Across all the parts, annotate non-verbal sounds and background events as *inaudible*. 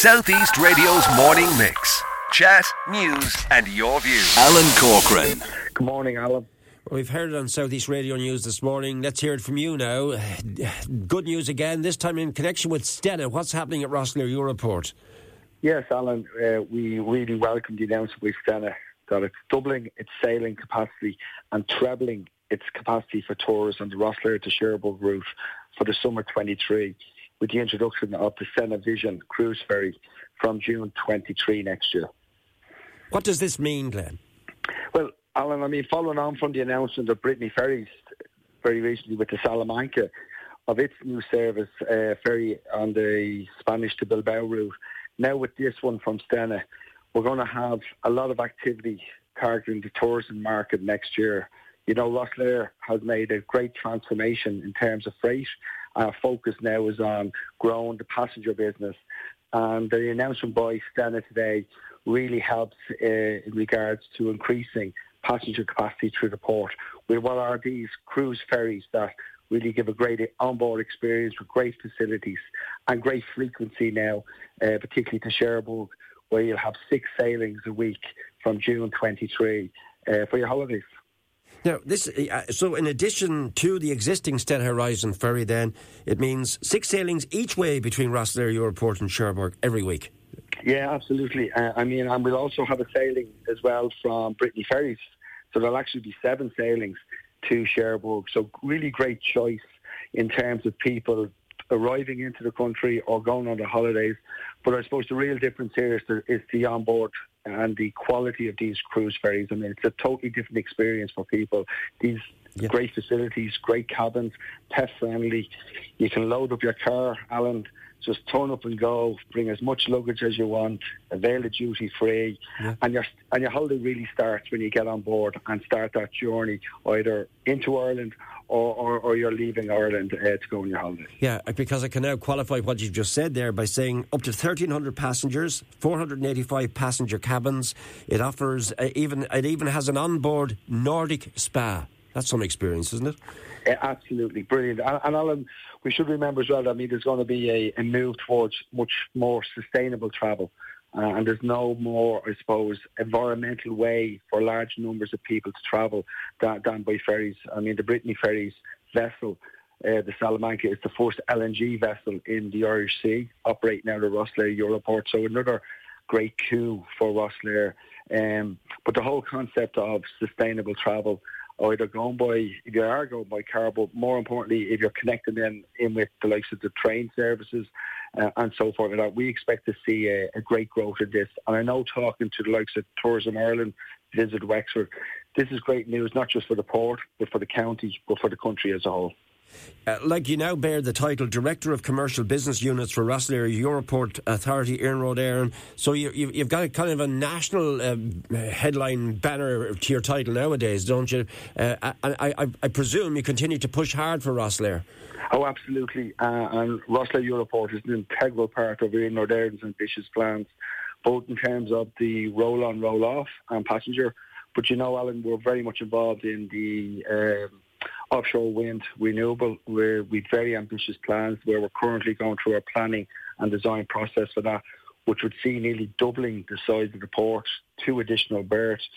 Southeast Radio's morning mix. Chat, news, and your views. Alan Corcoran. Good morning, Alan. We've heard it on Southeast Radio News this morning. Let's hear it from you now. *sighs* Good news again, this time in connection with Stena. What's happening at Rosslare Europort? Yes, Alan, uh, we really welcome the announcement with Stena that it's doubling its sailing capacity and trebling its capacity for tours on the Rosslare to Cherbourg route for the summer 23 with the introduction of the Stena Vision cruise ferry from June 23 next year. What does this mean, Glenn? Well, Alan, I mean, following on from the announcement of Brittany Ferries very recently with the Salamanca of its new service uh, ferry on the Spanish to Bilbao route, now with this one from Stena, we're going to have a lot of activity targeting the tourism market next year. You know, Rosslare has made a great transformation in terms of freight. Our focus now is on growing the passenger business. And the announcement by Stena today really helps uh, in regards to increasing passenger capacity through the port. With what are these cruise ferries that really give a great onboard experience with great facilities and great frequency now, uh, particularly to Cherbourg, where you'll have six sailings a week from June 23 uh, for your holidays. Now, this uh, so in addition to the existing Stena Horizon ferry, then it means six sailings each way between Rosslare Europort and Cherbourg every week. Yeah, absolutely. Uh, I mean, and we'll also have a sailing as well from Brittany Ferries, so there'll actually be seven sailings to Cherbourg. So really great choice in terms of people arriving into the country or going on the holidays. But I suppose the real difference here is the, is the onboard and the quality of these cruise ferries. I mean, it's a totally different experience for people. These yeah. great facilities, great cabins, pet friendly. You can load up your car, Alan. Just turn up and go. Bring as much luggage as you want. Avail of duty free, yeah. and your and your holiday really starts when you get on board and start that journey either into Ireland or, or, or, you're leaving Ireland uh, to go on your holiday. Yeah, because I can now qualify what you've just said there by saying up to 1,300 passengers, 485 passenger cabins. It offers uh, even it even has an onboard Nordic spa. That's some experience, isn't it? Yeah, absolutely brilliant. And, and Alan, we should remember as well. I mean, there's going to be a, a move towards much more sustainable travel. Uh, and there's no more, I suppose, environmental way for large numbers of people to travel than, than by ferries. I mean, the Brittany Ferries vessel, uh, the Salamanca, is the first LNG vessel in the Irish Sea, operating out of Rosslare Europort. So another great coup for Rosslare. Um, but the whole concept of sustainable travel either going by, if you are going by car, but more importantly, if you're connecting in, in with the likes of the train services uh, and so forth, that we expect to see a, a, great growth in this. And I know talking to the likes of Tourism Ireland, Visit Wexford, this is great news, not just for the port, but for the county, but for the country as a whole. Uh, like you now bear the title Director of Commercial Business Units for Rosslare Europort Authority, Iarnród Éireann. So you, have got a kind of a national uh, headline banner to your title nowadays, don't you? Uh, I, I, I, presume you continue to push hard for Rosslare. Oh, absolutely. Uh, and Rosslare Europort is an integral part of Iarnród Éireann's ambitious plans, both in terms of the roll on, roll off and passenger. But you know, Alan, we're very much involved in the um, offshore wind renewable we're, with very ambitious plans where we're currently going through our planning and design process for that, which would see nearly doubling the size of the port, two additional berths,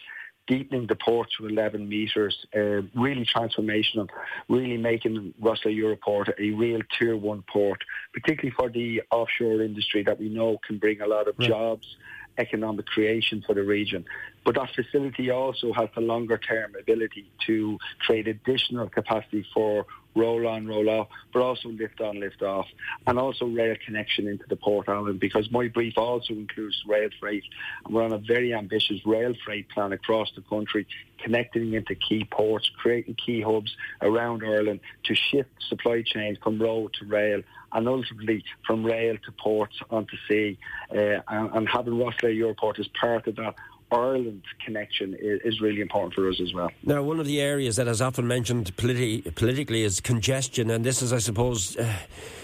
deepening the port to 11 metres, uh, really transformational, really making Rosslare Europort a real tier one port, particularly for the offshore industry that we know can bring a lot of right. jobs economic creation for the region. But that facility also has the longer term ability to create additional capacity for roll on, roll off, but also lift on, lift off, and also rail connection into the Port Island because my brief also includes rail freight. And we're on a very ambitious rail freight plan across the country, connecting into key ports, creating key hubs around Ireland to shift supply chains from road to rail and ultimately from rail to ports onto sea. Uh, and, and having Rosslare Europort as part of that Ireland connection is, is, really important for us as well. Now, one of the areas that is often mentioned politi- politically is congestion, and this is, I suppose, uh,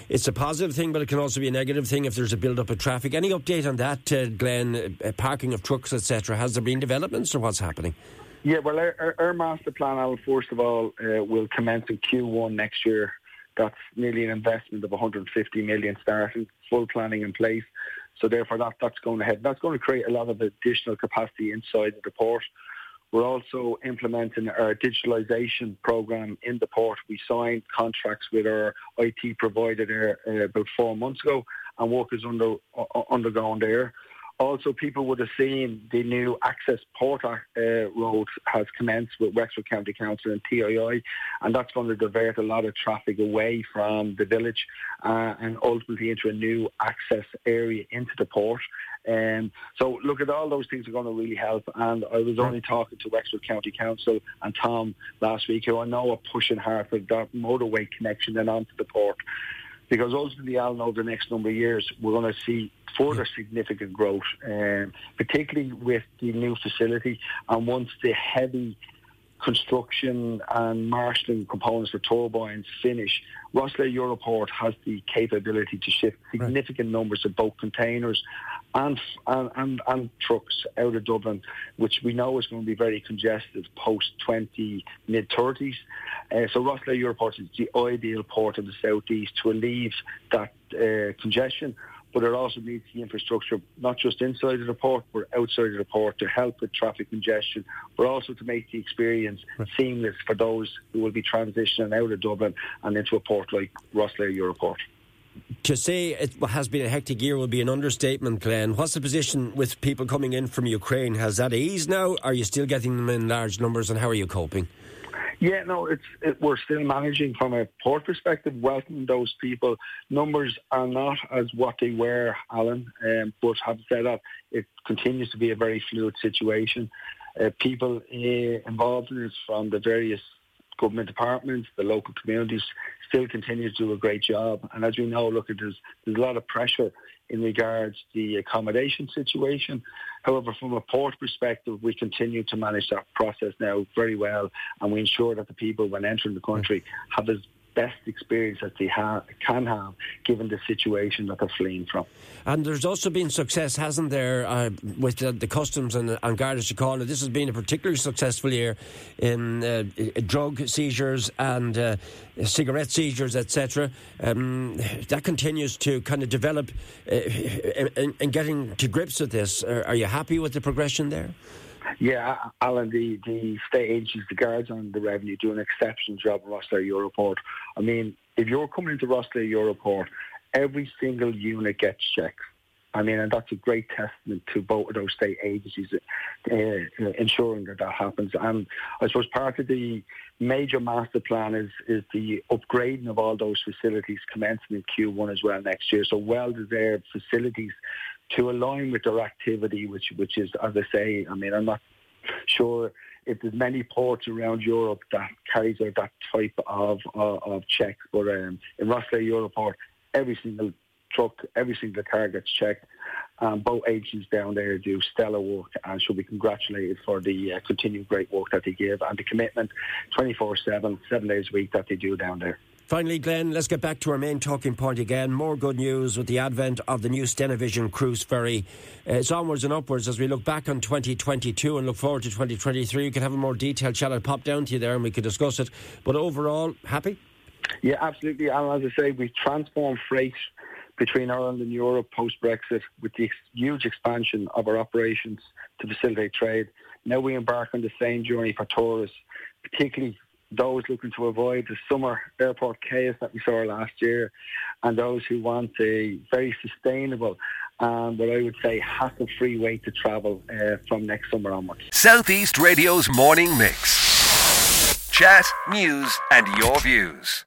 it's a positive thing, but it can also be a negative thing if there's a build-up of traffic. Any update on that, uh, Glenn? Uh, parking of trucks, etc. Has there been developments, or what's happening? Yeah, well, our, our master plan, Alan, first of all, uh, will commence in Q1 next year. That's nearly an investment of 150 million starting, full planning in place. So therefore, that, that's going ahead. That's going to create a lot of additional capacity inside the port. We're also implementing our digitalisation program in the port. We signed contracts with our IT provider there uh, about four months ago, and work is under, uh, undergone there. Also, people would have seen the new Access Port uh, road has commenced with Wexford County Council and TII, and that's going to divert a lot of traffic away from the village uh, and ultimately into a new access area into the port. Um, so look at all those things are going to really help. And I was only talking to Wexford County Council and Tom last week, who I know are pushing hard for that motorway connection and onto the port because ultimately, I'll know the next number of years we're going to see further significant growth, um, particularly with the new facility. And once the heavy construction and marshalling components for turbines finish, Rosslare Europort has the capability to shift significant right. numbers of both containers and, and, and, and, trucks out of Dublin, which we know is going to be very congested post 20 mid 30s. Uh, so Rosslare Europort is the ideal port in the southeast to relieve that uh, congestion but it also needs the infrastructure, not just inside of the port, but outside of the port to help with traffic congestion, but also to make the experience seamless for those who will be transitioning out of Dublin and into a port like Rosslare Europort. To say it has been a hectic year will be an understatement, Glenn. What's the position with people coming in from Ukraine? Has that eased now? Are you still getting them in large numbers, and how are you coping? Yeah, no, it's it, we're still managing from a port perspective, welcoming those people. Numbers are not as what they were, Alan, um, but have said that, it continues to be a very fluid situation. Uh, people uh, involved in this from the various government departments, the local communities, still continue to do a great job. And as we know, look, at there's, there's a lot of pressure in regards to the accommodation situation. However, from a port perspective, we continue to manage that process now very well, and we ensure that the people, when entering the country, have as best experience that they have, can have given the situation that they're fleeing from. And there's also been success, hasn't there, uh, with the, the, customs and, and Garda Síochána. This has been a particularly successful year in uh, drug seizures and uh, cigarette seizures, etc. Um, that continues to kind of develop and getting to grips with this. Are you happy with the progression there? Yeah, Alan, the, the state agencies, the guards on the revenue do an exceptional job in Rosslare Europort. I mean, if you're coming into Rosslare Europort, every single unit gets checked. I mean, and that's a great testament to both of those state agencies uh, ensuring that that happens. And I suppose part of the major master plan is is the upgrading of all those facilities commencing in Q1 as well next year. So well-deserved facilities to align with their activity, which which is, as I say, I mean, I'm not sure if there's many ports around Europe that carries out that type of of, of but um, in Rosslare Europort, every single truck, every single car gets checked. Um, both agencies down there do stellar work and should be congratulated for the uh, continued great work that they give and the commitment 24-7, seven days a week that they do down there. Finally, Glenn, let's get back to our main talking point again. More good news with the advent of the new Stena Vision cruise ferry. It's onwards and upwards as we look back on 2022 and look forward to 2023. You can have a more detailed chat. I'll pop down to you there and we can discuss it. But overall, happy? Yeah, absolutely. And as I say, we've transformed freight between Ireland and Europe post Brexit with the huge expansion of our operations to facilitate trade. Now we embark on the same journey for tourists, particularly those looking to avoid the summer airport chaos that we saw last year, and those who want a very sustainable and what I would say hassle-free way to travel uh, from next summer onwards. Southeast Radio's morning mix. Chat, news, and your views.